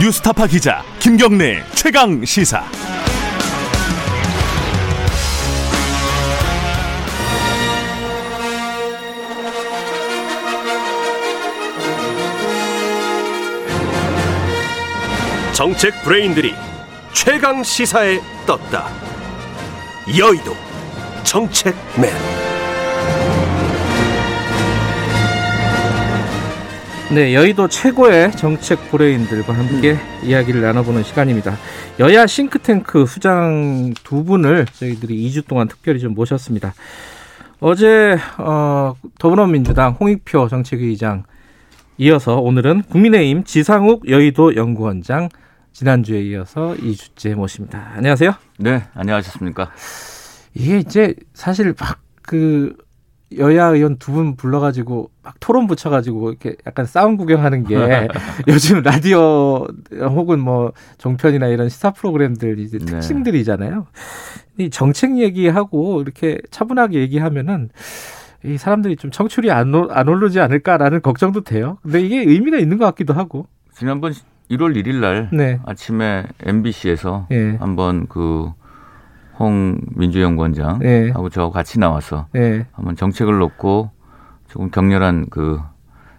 뉴스타파 기자 김경래 최강 시사. 정책 브레인들이 최강 시사에 떴다. 여의도 정책맨. 네, 여의도 최고의 정책 브레인들과 함께 이야기를 나눠보는 시간입니다. 여야 싱크탱크 수장 두 분을 저희들이 2주 동안 특별히 좀 모셨습니다. 어제 어, 더불어민주당 홍익표 정책위의장 이어서 오늘은 국민의힘 지상욱 여의도 연구원장 지난주에 이어서 2주째 모십니다. 안녕하세요. 네, 안녕하셨습니까? 이게 이제 사실 막그 여야 의원 두 분 불러가지고 막 토론 붙여가지고 이렇게 약간 싸움 구경하는 게 요즘 라디오 혹은 뭐 종편이나 이런 시사 프로그램들 이제 네. 특징들이잖아요. 이 정책 얘기하고 이렇게 차분하게 얘기하면은 이 사람들이 좀 청출이 안, 오- 안 오르지 않을까라는 걱정도 돼요. 근데 이게 의미가 있는 것 같기도 하고. 지난번 1월 1일 날 네. 아침에 MBC에서 예. 한번 그 홍 민주연구원장 예. 하고 저하고 같이 나와서 예. 한번 정책을 놓고 조금 격렬한 그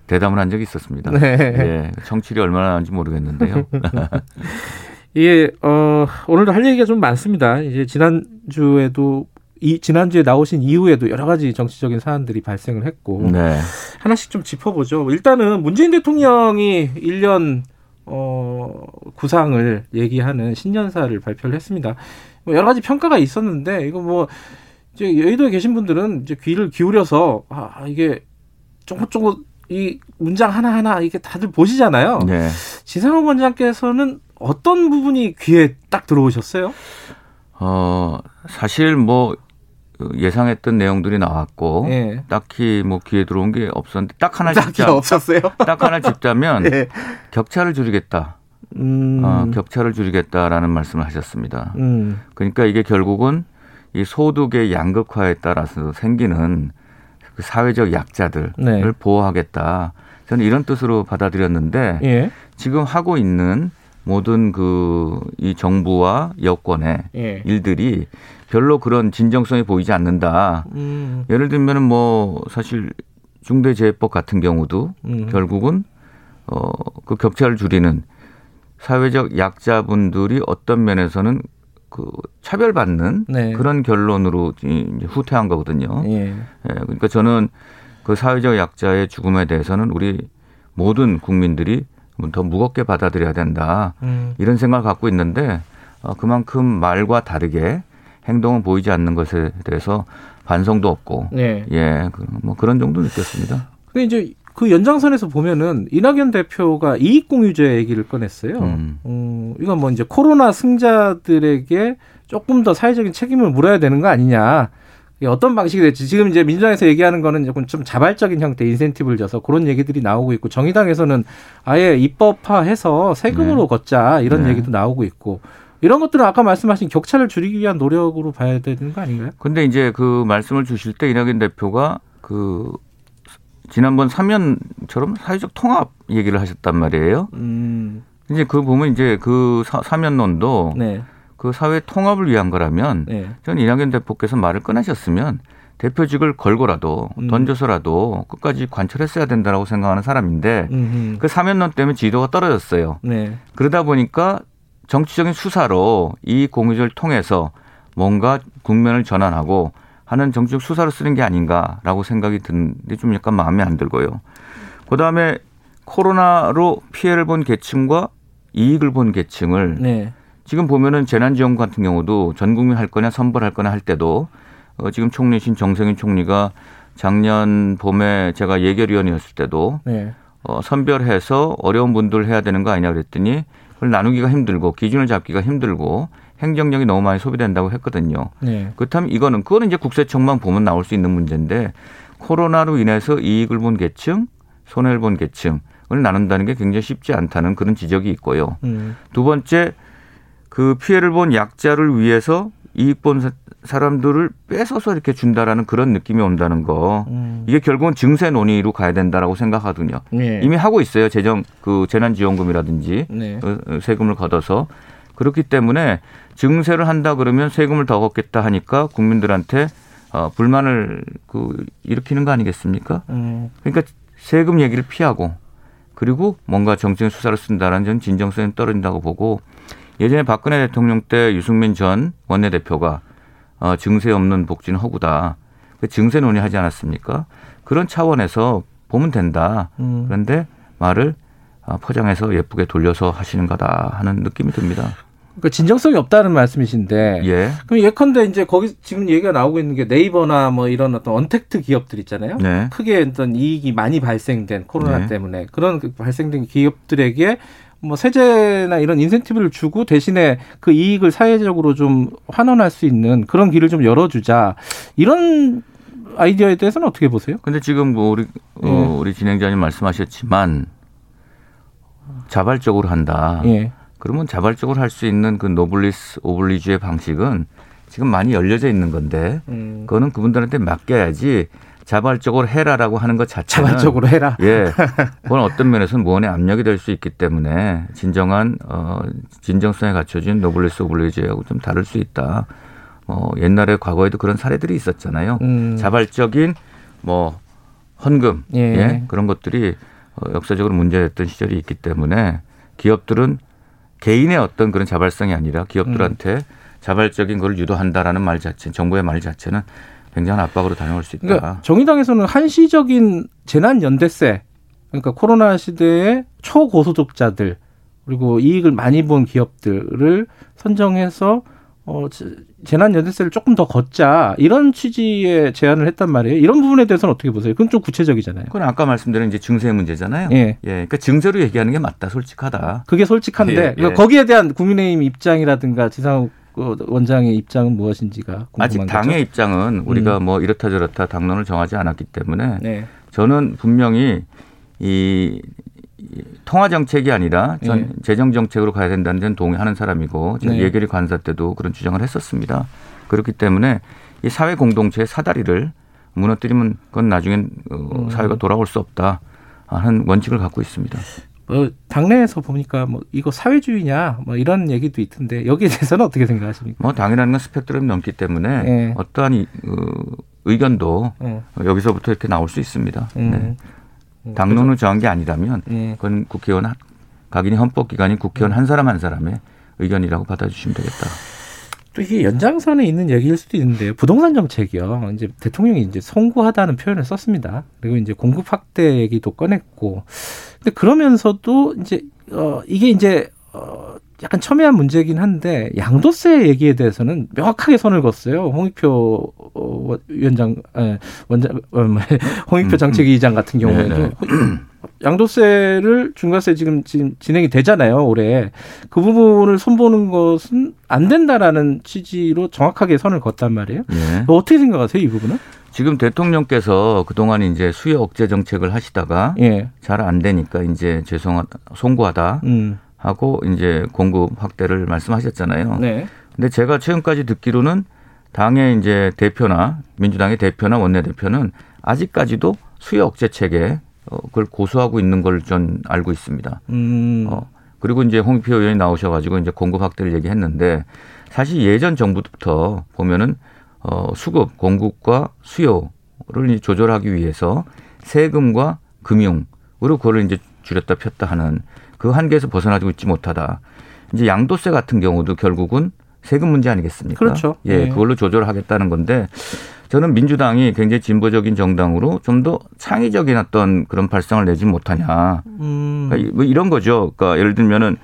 대담을 한 적이 있었습니다. 네. 예, 청취율이 얼마나 나는지 모르겠는데요. 이게 어 오늘도 할 얘기가 좀 많습니다. 이제 지난 주에도 이 지난주에 나오신 이후에도 여러 가지 정치적인 사안들이 발생을 했고 네. 하나씩 좀 짚어보죠. 일단은 문재인 대통령이 1년 어 구상을 얘기하는 신년사를 발표를 했습니다. 뭐 여러 가지 평가가 있었는데 이거 뭐 이제 여의도에 계신 분들은 이제 귀를 기울여서 아 이게 조금조금 이 문장 하나하나 이게 다들 보시잖아요. 네. 지상욱 원장께서는 어떤 부분이 귀에 딱 들어오셨어요? 어, 사실 뭐 예상했던 내용들이 나왔고 예. 딱히 뭐 귀에 들어온 게 없었는데 딱 하나 딱히 짚자. 없었어요. 딱 하나 짚자면 예. 격차를 줄이겠다. 음, 어, 격차를 줄이겠다라는 말씀을 하셨습니다. 음, 그러니까 이게 결국은 이 소득의 양극화에 따라서 생기는 그 사회적 약자들을 네. 보호하겠다. 저는 이런 뜻으로 받아들였는데 예, 지금 하고 있는 모든 그 이 정부와 여권의 예, 일들이 별로 그런 진정성이 보이지 않는다. 음, 예를 들면은 뭐 사실 중대재해법 같은 경우도 음. 결국은 어그 격차를 줄이는 사회적 약자분들이 어떤 면에서는 그 차별받는 네. 그런 결론으로 이제 후퇴한 거거든요. 예, 예, 그러니까 저는 그 사회적 약자의 죽음에 대해서는 우리 모든 국민들이 더 무겁게 받아들여야 된다. 음, 이런 생각을 갖고 있는데 어, 그만큼 말과 다르게 행동은 보이지 않는 것에 대해서 반성도 없고 예. 예, 그, 뭐 그런 정도 느꼈습니다. 근데 이제 그 연장선에서 보면은 이낙연 대표가 이익공유제 얘기를 꺼냈어요. 음. 음, 이건 뭐 이제 코로나 승자들에게 조금 더 사회적인 책임을 물어야 되는 거 아니냐. 이게 어떤 방식이 될지 지금 이제 민주당에서 얘기하는 거는 조금 좀 자발적인 형태 인센티브를 줘서 그런 얘기들이 나오고 있고 정의당에서는 아예 입법화해서 세금으로 네. 걷자 이런 네. 얘기도 나오고 있고 이런 것들은 아까 말씀하신 격차를 줄이기 위한 노력으로 봐야 되는 거 아닌가요? 근데 이제 그 말씀을 주실 때 이낙연 대표가 그 지난번 사면처럼 사회적 통합 얘기를 하셨단 말이에요. 음, 이제 그 보면 이제 그 사- 사면론도 네, 그 사회 통합을 위한 거라면 네, 저는 이낙연 대표께서 말을 꺼내셨으면 대표직을 걸고라도 음. 던져서라도 끝까지 관철했어야 된다라고 생각하는 사람인데 음, 그 사면론 때문에 지도가 떨어졌어요. 네, 그러다 보니까 정치적인 수사로 이 공유를 통해서 뭔가 국면을 전환하고 하는 정치적 수사로 쓰는 게 아닌가라고 생각이 드는데 좀 약간 마음에 안 들고요. 그 다음에 코로나로 피해를 본 계층과 이익을 본 계층을 네, 지금 보면은 재난지원금 같은 경우도 전 국민 할 거냐 선발할 거냐 할 때도 어, 지금 총리신 정세균 총리가 작년 봄에 제가 예결위원이었을 때도 네, 어, 선별해서 어려운 분들 해야 되는 거 아니냐 그랬더니 그걸 나누기가 힘들고 기준을 잡기가 힘들고 행정력이 너무 많이 소비된다고 했거든요. 네. 그렇다면 이거는 그거는 이제 국세청만 보면 나올 수 있는 문제인데 코로나로 인해서 이익을 본 계층, 손해를 본 계층을 나눈다는 게 굉장히 쉽지 않다는 그런 지적이 있고요. 음, 두 번째 그 피해를 본 약자를 위해서 이익 본 사- 사람들을 뺏어서 이렇게 준다라는 그런 느낌이 온다는 거. 음. 이게 결국은 증세 논의로 가야 된다라고 생각하거든요. 예. 이미 하고 있어요. 재정 그 재난 지원금이라든지 네. 어, 어, 세금을 걷어서 그렇기 때문에 증세를 한다 그러면 세금을 더 걷겠다 하니까 국민들한테 어, 불만을 그 일으키는 거 아니겠습니까? 음. 그러니까 세금 얘기를 피하고 그리고 뭔가 정치적 수사를 쓴다는 전 진정성이 떨어진다고 보고 예전에 박근혜 대통령 때 유승민 전 원내대표가 어, 증세 없는 복지는 허구다. 그 증세 논의하지 않았습니까? 그런 차원에서 보면 된다. 음. 그런데 말을 어, 포장해서 예쁘게 돌려서 하시는 거다 하는 느낌이 듭니다. 그러니까 진정성이 없다는 말씀이신데. 예. 그럼 예컨대 이제 거기 지금 얘기가 나오고 있는 게 네이버나 뭐 이런 어떤 언택트 기업들 있잖아요. 네. 크게 어떤 이익이 많이 발생된 코로나 네. 때문에 그런 그 발생된 기업들에게 뭐 세제나 이런 인센티브를 주고 대신에 그 이익을 사회적으로 좀 환원할 수 있는 그런 길을 좀 열어주자 이런 아이디어에 대해서는 어떻게 보세요? 근데 지금 뭐 우리 어, 예. 우리 진행자님 말씀하셨지만 자발적으로 한다. 예. 그러면 자발적으로 할 수 있는 그 노블리스 오블리주의 방식은 지금 많이 열려져 있는 건데 음, 그거는 그분들한테 맡겨야지 자발적으로 해라라고 하는 것 자체는 자발적으로 해라. 예, 그건 어떤 면에서는 무언의 압력이 될 수 있기 때문에 진정한 어 진정성에 갖춰진 노블리스 오블리주의하고 좀 다를 수 있다. 어 옛날에 과거에도 그런 사례들이 있었잖아요. 음. 자발적인 뭐 헌금 예. 예. 그런 것들이 어, 역사적으로 문제됐던 시절이 있기 때문에 기업들은 개인의 어떤 그런 자발성이 아니라 기업들한테 음. 자발적인 걸 유도한다라는 말 자체, 정부의 말 자체는 굉장한 압박으로 다녀올 수 있다. 그러니까 정의당에서는 한시적인 재난 연대세 그러니까 코로나 시대에 초고소득자들 그리고 이익을 많이 본 기업들을 선정해서 어 재- 재난 연대세를 조금 더 걷자 이런 취지의 제안을 했단 말이에요. 이런 부분에 대해서는 어떻게 보세요? 그건 좀 구체적이잖아요. 그건 아까 말씀드린 이제 증세 문제잖아요. 예. 그러니까 증세로 얘기하는 게 맞다, 솔직하다. 그게 솔직한데 예, 예. 그러니까 거기에 대한 국민의힘 입장이라든가 지상욱 어, 원장의 입장은 무엇인지가 아직 거죠. 당의 입장은 우리가 뭐 이렇다 저렇다 당론을 정하지 않았기 때문에 네. 저는 분명히 이, 이 통화 정책이 아니라 전 예. 재정 정책으로 가야 된다는 데는 동의하는 사람이고 제가 네. 예결위 관사 때도 그런 주장을 했었습니다. 그렇기 때문에 이 사회 공동체의 사다리를 무너뜨리면 그건 나중엔 어, 음. 사회가 돌아올 수 없다 하는 원칙을 갖고 있습니다. 뭐 당내에서 보니까 뭐 이거 사회주의냐 뭐 이런 얘기도 있던데 여기에 대해서는 어떻게 생각하십니까? 뭐 당이라는 건 스펙트럼이 넘기 때문에 예. 어떠한 이, 어, 의견도 어. 여기서부터 이렇게 나올 수 있습니다. 음. 네. 당론을 정한 게 아니라면 예. 그건 국회의원 한- 각인이 헌법기관인 국회의원 한 사람 한 사람의 의견이라고 받아주시면 되겠다. 또 이게 연장선에 있는 얘기일 수도 있는데요. 부동산 정책이요. 이제 대통령이 이제 송구하다는 표현을 썼습니다. 그리고 이제 공급 확대 얘기도 꺼냈고. 근데 그러면서도 이제 어 이게 이제 어 약간 첨예한 문제긴 한데 양도세 얘기에 대해서는 명확하게 선을 그었어요. 홍익표 어, 위원장 에, 원장 어, 뭐, 홍익표 음, 정책위의장 같은 경우에도 네네. 양도세를 중과세 지금 지금 진행이 되잖아요 올해 그 부분을 손보는 것은 안 된다라는 취지로 정확하게 선을 걷단 말이에요. 예. 어떻게 생각하세요 이 부분은? 지금 대통령께서 그동안 이제 수요 억제 정책을 하시다가 예, 잘안 되니까 이제 죄송하다, 송구하다 음, 하고 이제 공급 확대를 말씀하셨잖아요. 네, 근데 제가 최근까지 듣기로는 당의 이제 대표나 민주당의 대표나 원내대표는 아직까지도 수요 억제 체계 어, 그걸 고수하고 있는 걸 전 알고 있습니다. 음, 어, 그리고 이제 홍익표 의원이 나오셔가지고 이제 공급 확대를 얘기했는데 사실 예전 정부부터 보면은 어, 수급, 공급과 수요를 이제 조절하기 위해서 세금과 금융 으로 그걸 이제 줄였다 폈다 하는 그 한계에서 벗어나고 있지 못하다. 이제 양도세 같은 경우도 결국은 세금 문제 아니겠습니까? 그렇죠. 예, 네. 그걸로 조절하겠다는 건데 저는 민주당이 굉장히 진보적인 정당으로 좀 더 창의적인 어떤 그런 발상을 내지 못하냐. 음, 그러니까 뭐 이런 거죠. 그러니까 예를 들면은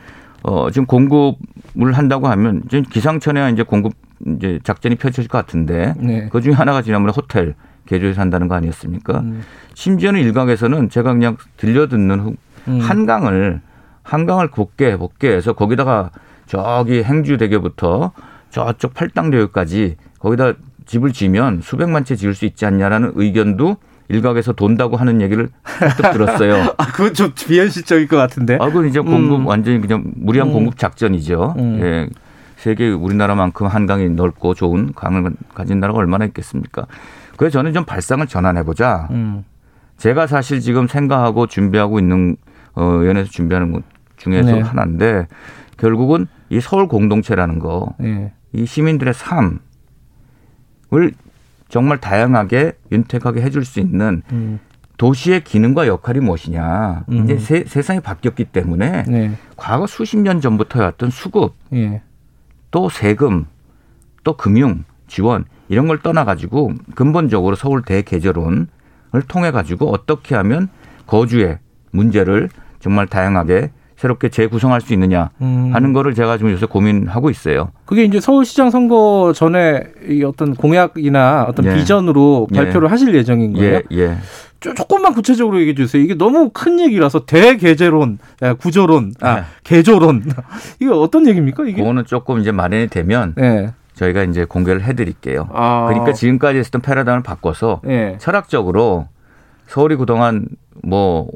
어 지금 공급을 한다고 하면 지금 기상천외한 이제 공급 이제 작전이 펼쳐질 것 같은데 네, 그 중에 하나가 지난번에 호텔 개조해서 한다는 거 아니었습니까? 음, 심지어는 일각에서는 제가 그냥 들려 듣는 후- 음. 한강을 한강을 곱게 곱게 해서 거기다가 저기 행주대교부터 저쪽 팔당대교까지 거기다 집을 지면 수백만 채 지을 수 있지 않냐라는 의견도 일각에서 돈다고 하는 얘기를 또 들었어요. 아 그건 좀 비현실적일 것 같은데. 아, 그건 이제 공급 음. 완전히 그냥 무리한 음. 공급 작전이죠. 음. 예. 세계 우리나라만큼 한강이 넓고 좋은 강을 가진 나라가 얼마나 있겠습니까? 그래서 저는 좀 발상을 전환해보자. 음. 제가 사실 지금 생각하고 준비하고 있는 어, 연에서 준비하는 것 중에서 네. 하나인데 결국은 이 서울 공동체라는 거, 예. 이 시민들의 삶 을 정말 다양하게 윤택하게 해줄 수 있는 음. 도시의 기능과 역할이 무엇이냐. 음. 이제 세, 세상이 바뀌었기 때문에 네. 과거 수십 년 전부터 해왔던 수급, 예. 또 세금, 또 금융 지원 이런 걸 떠나가지고 근본적으로 서울 대개조론을 통해 가지고 어떻게 하면 거주의 문제를 정말 다양하게 새롭게 재구성할 수 있느냐 음. 하는 거를 제가 지금 요새 고민하고 있어요. 그게 이제 서울시장 선거 전에 이 어떤 공약이나 어떤 예. 비전으로 예. 발표를 하실 예정인 거예요? 예, 예. 조- 조금만 구체적으로 얘기해 주세요. 이게 너무 큰 얘기라서 대개제론, 아, 구조론, 아, 네. 개조론. 이게 어떤 얘기입니까? 이게? 그거는 조금 이제 마련이 되면 네. 저희가 이제 공개를 해드릴게요. 아. 그러니까 지금까지 했던 패러다임을 바꿔서 예. 철학적으로 서울이 그동안 뭐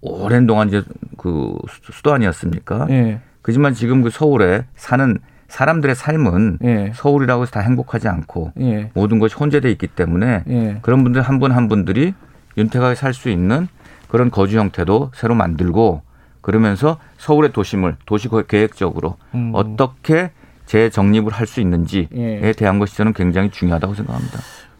오랜 동안 이제 그 수- 수도 아니었습니까? 예. 그지만 지금 그 서울에 사는 사람들의 삶은 예. 서울이라고 해서 다 행복하지 않고 예. 모든 것이 혼재돼 있기 때문에 예. 그런 분들 한 분한 분들이 윤택하게 살 수 있는 그런 거주 형태도 새로 만들고 그러면서 서울의 도심을 도시 계획적으로 음. 어떻게 재정립을 할 수 있는지에 예. 대한 것이 저는 굉장히 중요하다고 생각합니다.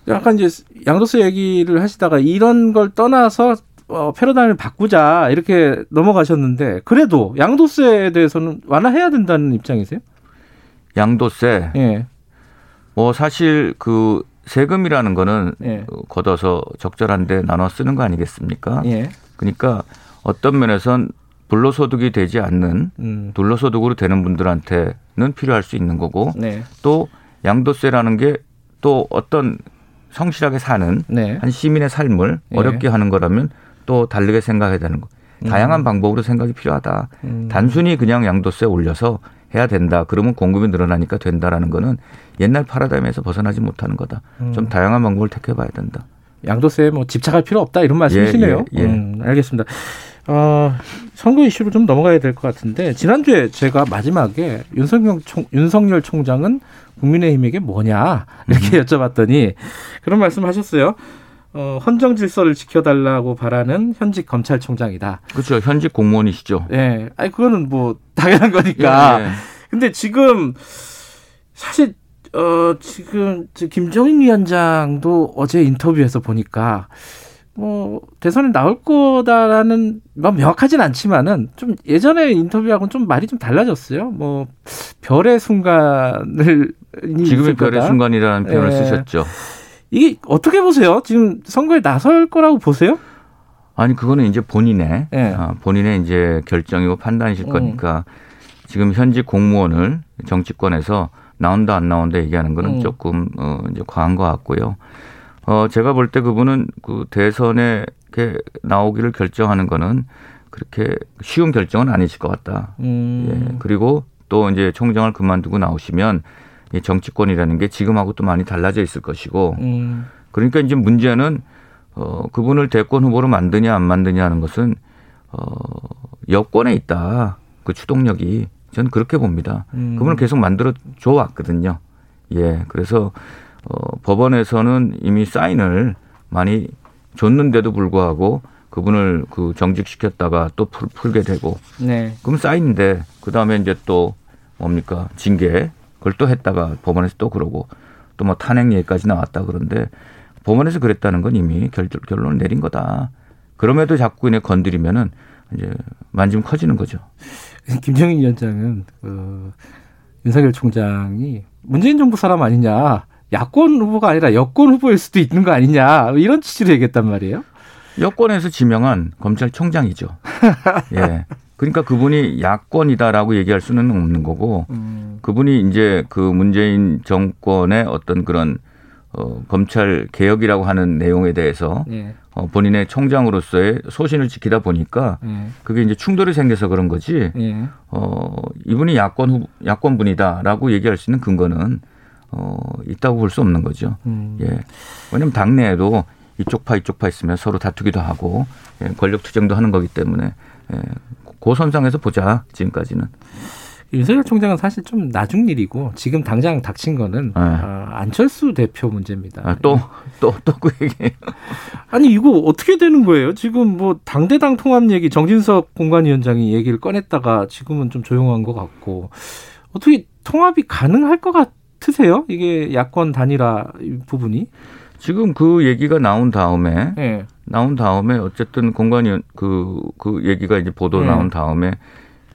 약간 이제 양도세 얘기를 하시다가 이런 걸 떠나서 어, 패러다임을 바꾸자 이렇게 넘어가셨는데 그래도 양도세에 대해서는 완화해야 된다는 입장이세요? 양도세 예. 뭐 사실 그 세금이라는 거는 예. 어, 걷어서 적절한데 나눠 쓰는 거 아니겠습니까? 예. 그러니까 어떤 면에선 불로소득이 되지 않는 음. 불로소득으로 되는 분들한테는 필요할 수 있는 거고 네. 또 양도세라는 게 또 어떤 성실하게 사는 네. 한 시민의 삶을 예. 어렵게 하는 거라면 또 다르게 생각해야 되는 거. 다양한 방법으로 생각이 필요하다. 음. 단순히 그냥 양도세 올려서 해야 된다. 그러면 공급이 늘어나니까 된다라는 거는 옛날 파라다임에서 벗어나지 못하는 거다. 음. 좀 다양한 방법을 택해 봐야 된다. 양도세에 뭐 집착할 필요 없다 이런 말씀이시네요. 예, 예. 음, 알겠습니다. 어, 선거 이슈로 좀 넘어가야 될 것 같은데 지난주에 제가 마지막에 윤석열 총 윤석열 총장은 국민의힘에게 뭐냐 이렇게 음. 여쭤봤더니 그런 말씀하셨어요. 어, 헌정 질서를 지켜달라고 바라는 현직 검찰총장이다. 그렇죠. 현직 공무원이시죠. 예, 아니 그거는 뭐 당연한 거니까. 예, 예. 근데 지금 사실 어 지금 저 김정인 위원장도 어제 인터뷰에서 보니까 뭐 대선에 나올 거다라는 뭐 명확하진 않지만은 좀 예전에 인터뷰하고는 좀 말이 좀 달라졌어요. 뭐 별의 순간을 지금의 별의 순간이라는 표현을 예. 쓰셨죠. 이게 어떻게 보세요? 지금 선거에 나설 거라고 보세요? 아니 그거는 이제 본인의 예. 아, 본인의 이제 결정이고 판단이실 음. 거니까 지금 현직 공무원을 정치권에서 나온다 안 나온다 얘기하는 거는 음. 조금 어 이제 과한 것 같고요. 어 제가 볼 때 그분은 그 대선에 이렇게 나오기를 결정하는 거는 그렇게 쉬운 결정은 아니실 것 같다. 음. 예. 그리고 또 이제 총장을 그만두고 나오시면 이 정치권이라는 게 지금하고 또 많이 달라져 있을 것이고 음. 그러니까 이제 문제는 어 그분을 대권 후보로 만드냐 안 만드냐 하는 것은 어 여권에 있다. 그 추동력이 저는 그렇게 봅니다. 음. 그분을 계속 만들어 줘 왔거든요. 예. 그래서 어 법원에서는 이미 사인을 많이 줬는데도 불구하고 그분을 그 정직시켰다가 또 풀, 풀게 되고 네. 그럼 사인인데 그다음에 이제 또 뭡니까? 징계 그걸 또 했다가 법원에서 또 그러고 또 뭐 탄핵 얘기까지 나왔다 그런데 법원에서 그랬다는 건 이미 결, 결론을 내린 거다. 그럼에도 자꾸 이제 건드리면은 이제 만지면 커지는 거죠. 김정인 위원장은 그 윤석열 총장이 문재인 정부 사람 아니냐. 야권 후보가 아니라 여권 후보일 수도 있는 거 아니냐. 이런 취지로 얘기했단 말이에요. 여권에서 지명한 검찰총장이죠. 예. 그러니까 그분이 야권이다라고 얘기할 수는 없는 거고 그분이 이제 그 문재인 정권의 어떤 그런 어, 검찰 개혁이라고 하는 내용에 대해서 예. 어, 본인의 총장으로서의 소신을 지키다 보니까 예. 그게 이제 충돌이 생겨서 그런 거지. 예. 어, 이분이 야권 후, 야권 분이다라고 얘기할 수 있는 근거는 어, 있다고 볼 수 없는 거죠. 음. 예. 왜냐하면 당내에도 이쪽 파 이쪽 파 있으면 서로 다투기도 하고 예, 권력 투쟁도 하는 거기 때문에 예, 그 선상에서 보자 지금까지는. 윤석열 총장은 사실 좀 나중 일이고 지금 당장 닥친 거는 네. 아, 안철수 대표 문제입니다. 아, 또, 또, 또그 얘기. 아니 이거 어떻게 되는 거예요? 지금 뭐 당대당 통합 얘기 정진석 공관위원장이 얘기를 꺼냈다가 지금은 좀 조용한 것 같고 어떻게 통합이 가능할 것 같으세요? 이게 야권 단일화 부분이? 지금 그 얘기가 나온 다음에, 예. 나온 다음에 어쨌든 공관위 그, 그 얘기가 이제 보도 네. 나온 다음에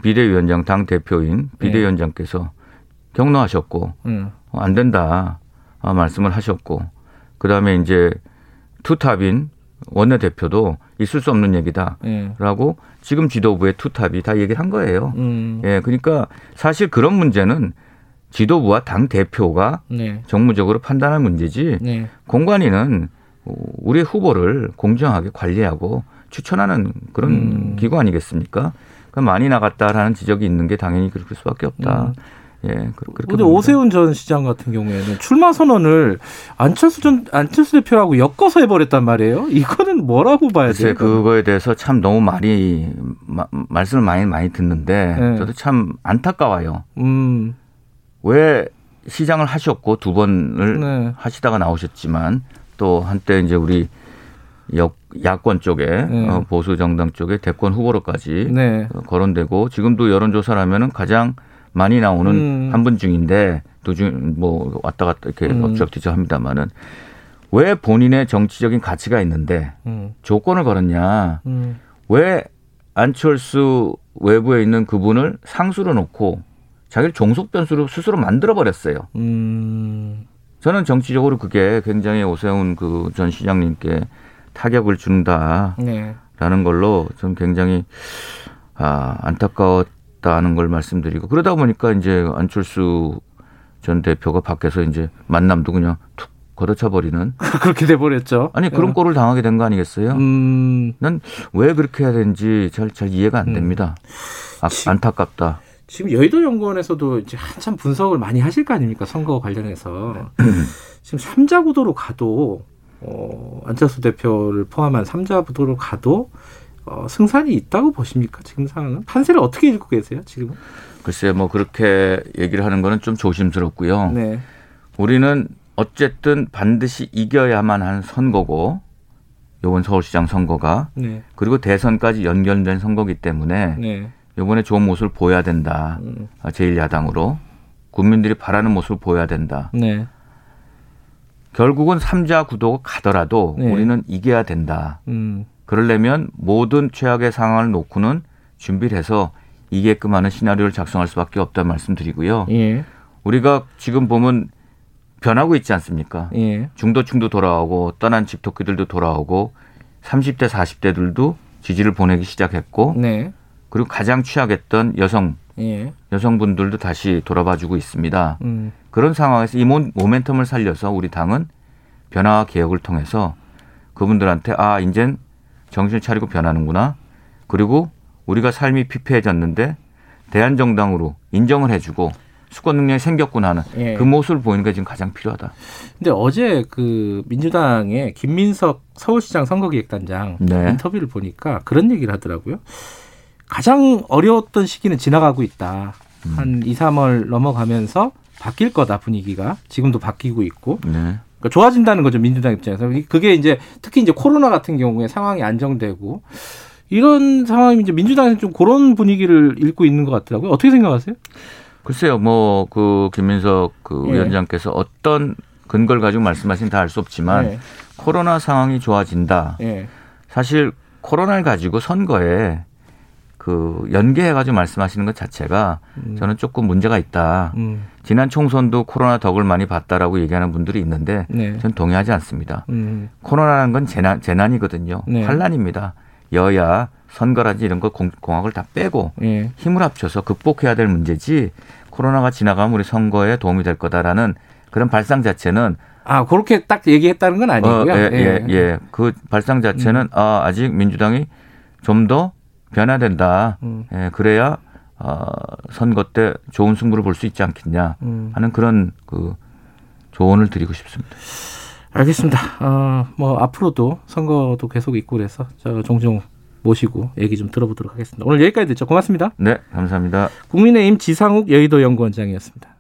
비대위원장 당 대표인 비대위원장께서 격노하셨고 음. 어, 안 된다 아, 말씀을 하셨고 그 다음에 이제 투탑인 원내대표도 있을 수 없는 얘기다라고 예. 지금 지도부의 투탑이 다 얘기를 한 거예요. 음. 예, 그러니까 사실 그런 문제는 지도부와 당 대표가 네. 정무적으로 판단할 문제지 네. 공관위는 우리 후보를 공정하게 관리하고 추천하는 그런 음. 기구 아니겠습니까? 그 많이 나갔다라는 지적이 있는 게 당연히 그럴 수밖에 없다. 음. 예, 그- 봅니다. 오세훈 전 시장 같은 경우에는 출마 선언을 안철수 전 안철수 대표하고 엮어서 해버렸단 말이에요. 이거는 뭐라고 봐야 돼요? 그거에 대해서 참 너무 많이 마- 말씀을 많이 많이 듣는데 네. 저도 참 안타까워요. 음, 왜 시장을 하셨고 두 번을 네. 하시다가 나오셨지만 또 한때 이제 우리 역, 야권 쪽에 네. 어, 보수 정당 쪽에 대권 후보로까지 네. 어, 거론되고 지금도 여론조사를 하면은 가장 많이 나오는 음. 한분 중인데 도중 뭐 왔다 갔다 이렇게 음. 엎치락뒤쳐 합니다만은 왜 본인의 정치적인 가치가 있는데 음, 조건을 걸었냐? 음, 왜 안철수 외부에 있는 그분을 상수로 놓고 자기를 종속 변수로 스스로 만들어 버렸어요. 음, 저는 정치적으로 그게 굉장히 오세훈 그 전 시장님께 타격을 준다라는 네. 걸로 저는 굉장히 아, 안타까웠다는 걸 말씀드리고 그러다 보니까 이제 안철수 전 대표가 밖에서 이제 만남도 그냥 툭 걷어차 버리는 그렇게 돼버렸죠. 아니 그런 어. 꼴을 당하게 된 거 아니겠어요? 음, 난 왜 그렇게 해야 되는지 잘, 잘 이해가 안 됩니다. 아, 지- 안타깝다. 지금 여의도 연구원에서도 이제 한참 분석을 많이 하실 거 아닙니까 선거 관련해서 지금 삼자 구도로 가도 어, 안철수 대표를 포함한 삼자 구도로 가도 어, 승산이 있다고 보십니까? 지금 상황은? 판세를 어떻게 읽고 계세요 지금은? 글쎄 뭐 그렇게 얘기를 하는 거는 좀 조심스럽고요. 네, 우리는 어쨌든 반드시 이겨야만 하는 선거고 요번 서울시장 선거가. 네, 그리고 대선까지 연결된 선거기 때문에 네, 요번에 좋은 모습을 보여야 된다. 음, 아, 제1야당으로. 국민들이 바라는 모습을 보여야 된다. 네, 결국은 삼자 구도가 가더라도 네. 우리는 이겨야 된다. 음, 그러려면 모든 최악의 상황을 놓고는 준비를 해서 이게끔 하는 시나리오를 작성할 수밖에 없다는 말씀드리고요. 예, 우리가 지금 보면 변하고 있지 않습니까? 예, 중도층도 돌아오고 떠난 집토끼들도 돌아오고 30대 40대들도 지지를 보내기 시작했고 네, 그리고 가장 취약했던 여성 예, 여성분들도 다시 돌아봐주고 있습니다. 음, 그런 상황에서 이 모- 모멘텀을 살려서 우리 당은 변화와 개혁을 통해서 그분들한테 아 이젠 정신을 차리고 변하는구나. 그리고 우리가 삶이 피폐해졌는데 대한정당으로 인정을 해주고 수권 능력이 생겼구나 하는 예. 그 모습을 보이는 게 지금 가장 필요하다. 근데 어제 그 민주당의 김민석 서울시장 선거기획단장 네. 인터뷰를 보니까 그런 얘기를 하더라고요. 가장 어려웠던 시기는 지나가고 있다. 음. 한 2, 3월 넘어가면서 바뀔 거다 분위기가 지금도 바뀌고 있고 네. 그러니까 좋아진다는 거죠 민주당 입장에서 그게 이제 특히 이제 코로나 같은 경우에 상황이 안정되고 이런 상황이면 이제 민주당에서 좀 그런 분위기를 읽고 있는 것 같더라고요. 어떻게 생각하세요? 글쎄요, 뭐 그 김민석 그 예. 위원장께서 어떤 근거를 가지고 말씀하신 다 알 수 없지만 예, 코로나 상황이 좋아진다. 예, 사실 코로나를 가지고 선거에 그 연계해가지고 말씀하시는 것 자체가 음. 저는 조금 문제가 있다. 음, 지난 총선도 코로나 덕을 많이 봤다라고 얘기하는 분들이 있는데 네, 전 동의하지 않습니다. 음, 코로나라는 건 재난, 재난이거든요. 네. 환란입니다. 여야 선거라든지 이런 거 공, 공학을 다 빼고 예, 힘을 합쳐서 극복해야 될 문제지 코로나가 지나가면 우리 선거에 도움이 될 거다라는 그런 발상 자체는 아 그렇게 딱 얘기했다는 건 아니고요. 어, 예, 예, 예. 그 발상 자체는 음. 아, 아직 민주당이 좀더 변화된다. 음. 예, 그래야 어, 선거 때 좋은 승부를 볼 수 있지 않겠냐 음. 하는 그런 그 조언을 드리고 싶습니다. 알겠습니다. 어, 뭐 앞으로도 선거도 계속 있고 그래서 저 종종 모시고 얘기 좀 들어보도록 하겠습니다. 오늘 여기까지 듣죠. 고맙습니다. 네, 감사합니다. 국민의힘 지상욱 여의도 연구원장이었습니다.